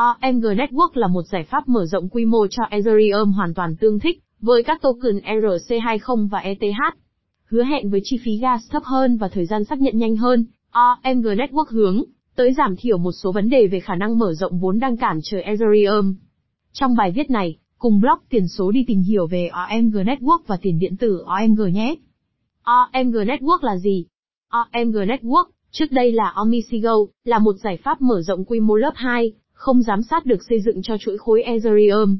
OMG Network là một giải pháp mở rộng quy mô cho Ethereum hoàn toàn tương thích với các token ERC20 và ETH. Hứa hẹn với chi phí gas thấp hơn và thời gian xác nhận nhanh hơn, OMG Network hướng tới giảm thiểu một số vấn đề về khả năng mở rộng vốn đang cản trở Ethereum. Trong bài viết này, cùng blog tiền số đi tìm hiểu về OMG Network và tiền điện tử OMG nhé. OMG Network là gì? OMG Network, trước đây là Omisigo, là một giải pháp mở rộng quy mô lớp 2, không giám sát được xây dựng cho chuỗi khối Ethereum.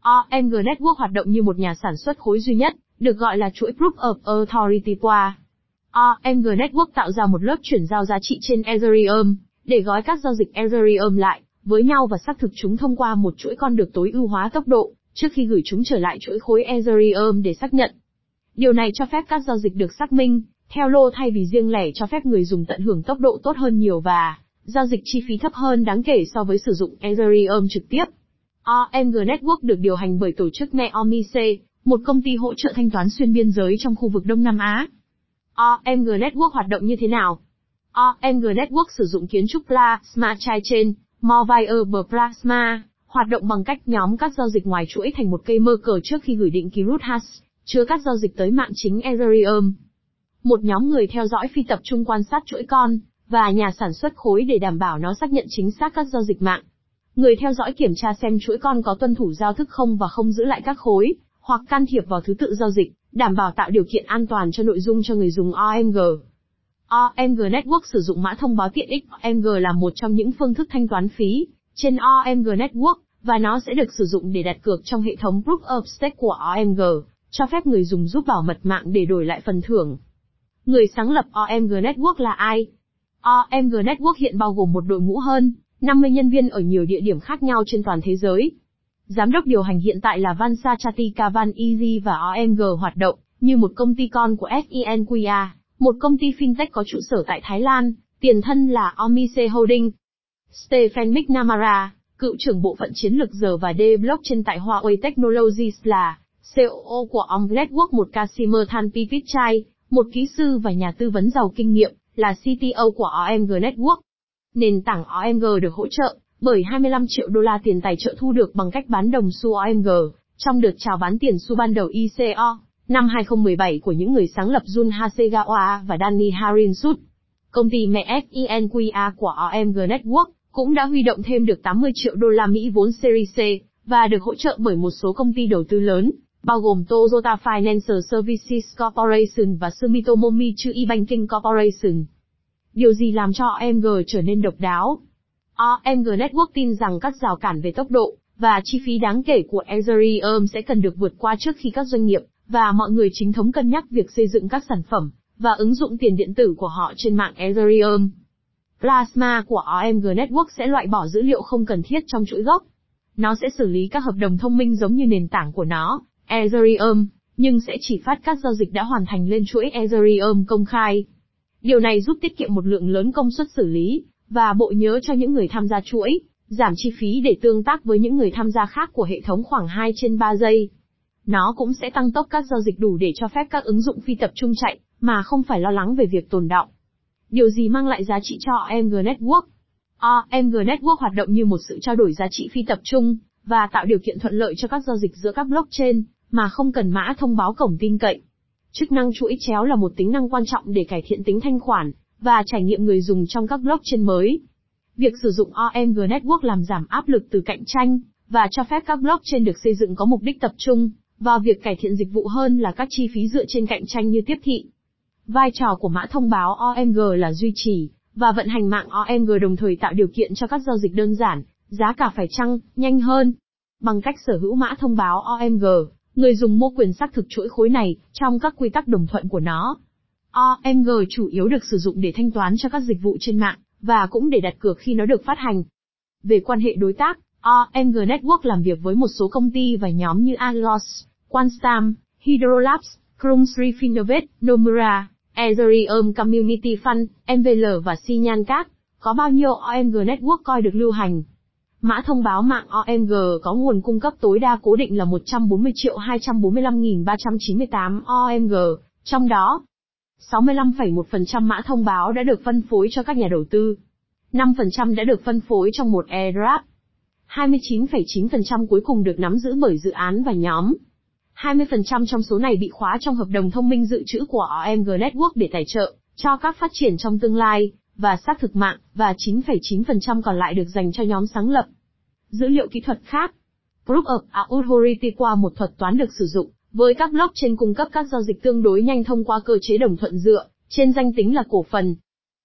OMG Network hoạt động như một nhà sản xuất khối duy nhất, được gọi là chuỗi Proof of Authority qua. OMG Network tạo ra một lớp chuyển giao giá trị trên Ethereum, để gói các giao dịch Ethereum lại, với nhau và xác thực chúng thông qua một chuỗi con được tối ưu hóa tốc độ, trước khi gửi chúng trở lại chuỗi khối Ethereum để xác nhận. Điều này cho phép các giao dịch được xác minh, theo lô thay vì riêng lẻ cho phép người dùng tận hưởng tốc độ tốt hơn nhiều và giao dịch chi phí thấp hơn đáng kể so với sử dụng Ethereum trực tiếp. OMG Network được điều hành bởi tổ chức Neomise, một công ty hỗ trợ thanh toán xuyên biên giới trong khu vực Đông Nam Á. OMG Network hoạt động như thế nào? OMG Network sử dụng kiến trúc Plasma Chain, More Plasma, hoạt động bằng cách nhóm các giao dịch ngoài chuỗi thành một cây mơ cờ trước khi gửi định ký root hash, chứa các giao dịch tới mạng chính Ethereum. Một nhóm người theo dõi phi tập trung quan sát chuỗi con, và nhà sản xuất khối để đảm bảo nó xác nhận chính xác các giao dịch mạng. Người theo dõi kiểm tra xem chuỗi con có tuân thủ giao thức không và không giữ lại các khối, hoặc can thiệp vào thứ tự giao dịch, đảm bảo tạo điều kiện an toàn cho nội dung cho người dùng OMG. OMG Network sử dụng mã thông báo tiện ích OMG là một trong những phương thức thanh toán phí trên OMG Network, và nó sẽ được sử dụng để đặt cược trong hệ thống Proof of Stake của OMG, cho phép người dùng giúp bảo mật mạng để đổi lại phần thưởng. Người sáng lập OMG Network là ai? OMG Network hiện bao gồm một đội ngũ hơn 50 nhân viên ở nhiều địa điểm khác nhau trên toàn thế giới. Giám đốc điều hành hiện tại là Vansa Chatika Van Easy và OMG hoạt động như một công ty con của SENQA, một công ty fintech có trụ sở tại Thái Lan, tiền thân là Omise Holding. Stephen McNamara, cựu trưởng bộ phận chiến lược giờ và D blockchain tại Huawei Technologies là COO của OMG Network một Casimir Than Pipichai, một kỹ sư và nhà tư vấn giàu kinh nghiệm, là CTO của OMG Network. Nền tảng OMG được hỗ trợ bởi 25 triệu đô la tiền tài trợ thu được bằng cách bán đồng xu OMG trong đợt chào bán tiền xu ban đầu ICO năm 2017 của những người sáng lập Jun Hasegawa và Danny Harinsut. Công ty mẹ SENQA của OMG Network cũng đã huy động thêm được 80 triệu đô la Mỹ vốn Series C và được hỗ trợ bởi một số công ty đầu tư lớn, bao gồm Toyota Financial Services Corporation và Sumitomo Mitsui Banking Corporation. Điều gì làm cho OMG trở nên độc đáo? OMG Network tin rằng các rào cản về tốc độ và chi phí đáng kể của Ethereum sẽ cần được vượt qua trước khi các doanh nghiệp và mọi người chính thống cân nhắc việc xây dựng các sản phẩm và ứng dụng tiền điện tử của họ trên mạng Ethereum. Plasma của OMG Network sẽ loại bỏ dữ liệu không cần thiết trong chuỗi gốc. Nó sẽ xử lý các hợp đồng thông minh giống như nền tảng của nó, Ethereum, nhưng sẽ chỉ phát các giao dịch đã hoàn thành lên chuỗi Ethereum công khai. Điều này giúp tiết kiệm một lượng lớn công suất xử lý, và bộ nhớ cho những người tham gia chuỗi, giảm chi phí để tương tác với những người tham gia khác của hệ thống khoảng 2 trên 3 giây. Nó cũng sẽ tăng tốc các giao dịch đủ để cho phép các ứng dụng phi tập trung chạy, mà không phải lo lắng về việc tồn động. Điều gì mang lại giá trị cho OMG Network? OMG Network hoạt động như một sự trao đổi giá trị phi tập trung, và tạo điều kiện thuận lợi cho các giao dịch giữa các blockchain, mà không cần mã thông báo cổng tin cậy. Chức năng chuỗi chéo là một tính năng quan trọng để cải thiện tính thanh khoản, và trải nghiệm người dùng trong các blockchain mới. Việc sử dụng OMG Network làm giảm áp lực từ cạnh tranh, và cho phép các blockchain được xây dựng có mục đích tập trung, vào việc cải thiện dịch vụ hơn là các chi phí dựa trên cạnh tranh như tiếp thị. Vai trò của mã thông báo OMG là duy trì, và vận hành mạng OMG đồng thời tạo điều kiện cho các giao dịch đơn giản, giá cả phải chăng, nhanh hơn. Bằng cách sở hữu mã thông báo OMG, người dùng mua quyền xác thực chuỗi khối này, trong các quy tắc đồng thuận của nó. OMG chủ yếu được sử dụng để thanh toán cho các dịch vụ trên mạng, và cũng để đặt cược khi nó được phát hành. Về quan hệ đối tác, OMG Network làm việc với một số công ty và nhóm như Atlas, Quantstam, Hydrolabs, Krumsri Finovate, Nomura, Ethereum Community Fund, MVL và Sinyancap. Có bao nhiêu OMG Network coi được lưu hành? Mã thông báo mạng OMG có nguồn cung cấp tối đa cố định là 140 triệu 245.398 OMG, trong đó 65,1% mã thông báo đã được phân phối cho các nhà đầu tư. 5% đã được phân phối trong một airdrop. 29,9% cuối cùng được nắm giữ bởi dự án và nhóm. 20% trong số này bị khóa trong hợp đồng thông minh dự trữ của OMG Network để tài trợ cho các phát triển trong tương lai và xác thực mạng và 9,9% còn lại được dành cho nhóm sáng lập. Dữ liệu kỹ thuật khác. Proof of Authority qua một thuật toán được sử dụng với các blockchain cung cấp các giao dịch tương đối nhanh thông qua cơ chế đồng thuận dựa trên danh tính là cổ phần.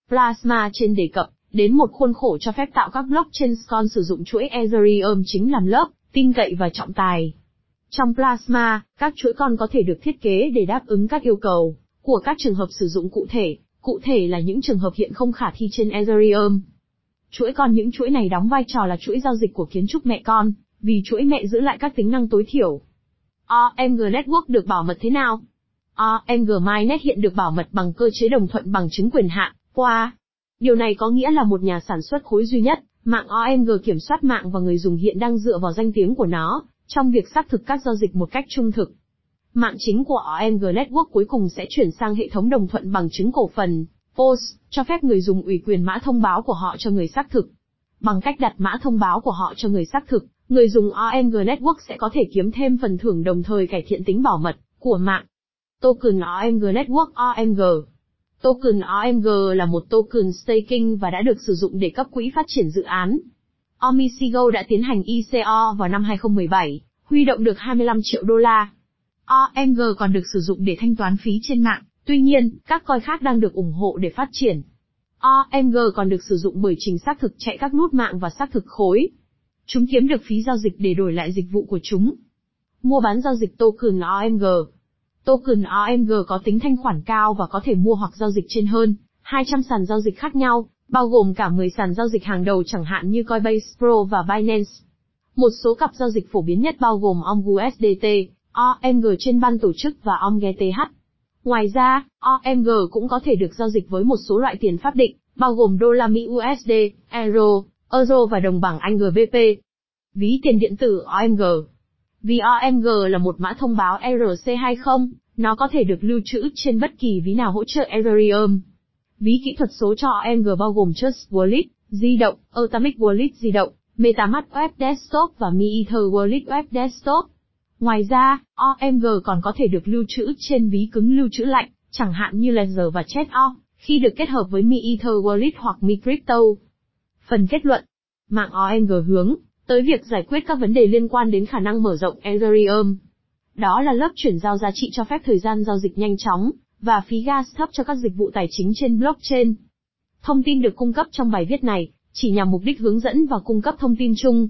Plasma trên đề cập đến một khuôn khổ cho phép tạo các blockchain con sử dụng chuỗi Ethereum chính làm lớp, tin cậy và trọng tài. Trong Plasma, các chuỗi con có thể được thiết kế để đáp ứng các yêu cầu của các trường hợp sử dụng cụ thể, cụ thể là những trường hợp hiện không khả thi trên Ethereum. Chuỗi con những chuỗi này đóng vai trò là chuỗi giao dịch của kiến trúc mẹ con, vì chuỗi mẹ giữ lại các tính năng tối thiểu. OMG Network được bảo mật thế nào? OMG Mainnet hiện được bảo mật bằng cơ chế đồng thuận bằng chứng quyền hạn, qua. Điều này có nghĩa là một nhà sản xuất khối duy nhất, mạng OMG kiểm soát mạng và người dùng hiện đang dựa vào danh tiếng của nó, trong việc xác thực các giao dịch một cách trung thực. Mạng chính của OMG Network cuối cùng sẽ chuyển sang hệ thống đồng thuận bằng chứng cổ phần, POS, cho phép người dùng ủy quyền mã thông báo của họ cho người xác thực. Bằng cách đặt mã thông báo của họ cho người xác thực, người dùng OMG Network sẽ có thể kiếm thêm phần thưởng đồng thời cải thiện tính bảo mật của mạng. Token OMG Network ONG Token OMG là một token staking và đã được sử dụng để cấp quỹ phát triển dự án. Omisigo đã tiến hành ICO vào năm 2017, huy động được 25 triệu đô la. OMG còn được sử dụng để thanh toán phí trên mạng, tuy nhiên, các coin khác đang được ủng hộ để phát triển. OMG còn được sử dụng bởi trình xác thực chạy các nút mạng và xác thực khối. Chúng kiếm được phí giao dịch để đổi lại dịch vụ của chúng. Mua bán giao dịch token OMG Token OMG có tính thanh khoản cao và có thể mua hoặc giao dịch trên hơn 200 sàn giao dịch khác nhau, bao gồm cả 10 sàn giao dịch hàng đầu chẳng hạn như Coinbase Pro và Binance. Một số cặp giao dịch phổ biến nhất bao gồm OMGUSDT, OMG trên ban tổ chức và OMGTH. Ngoài ra, OMG cũng có thể được giao dịch với một số loại tiền pháp định, bao gồm đô la Mỹ USD, Euro, Euro và đồng bảng Anh GBP. Ví tiền điện tử OMG Vì OMG là một mã thông báo ERC20, nó có thể được lưu trữ trên bất kỳ ví nào hỗ trợ Ethereum. Ví kỹ thuật số cho OMG bao gồm Trust Wallet, di động, Atomic Wallet di động, MetaMask Web Desktop và MiEther Wallet Web Desktop. Ngoài ra, OMG còn có thể được lưu trữ trên ví cứng lưu trữ lạnh, chẳng hạn như Ledger và Chat.org, khi được kết hợp với Mi Ether Wallet hoặc Mi Crypto. Phần kết luận Mạng OMG hướng tới việc giải quyết các vấn đề liên quan đến khả năng mở rộng Ethereum. Đó là lớp chuyển giao giá trị cho phép thời gian giao dịch nhanh chóng, và phí gas thấp cho các dịch vụ tài chính trên blockchain. Thông tin được cung cấp trong bài viết này, chỉ nhằm mục đích hướng dẫn và cung cấp thông tin chung.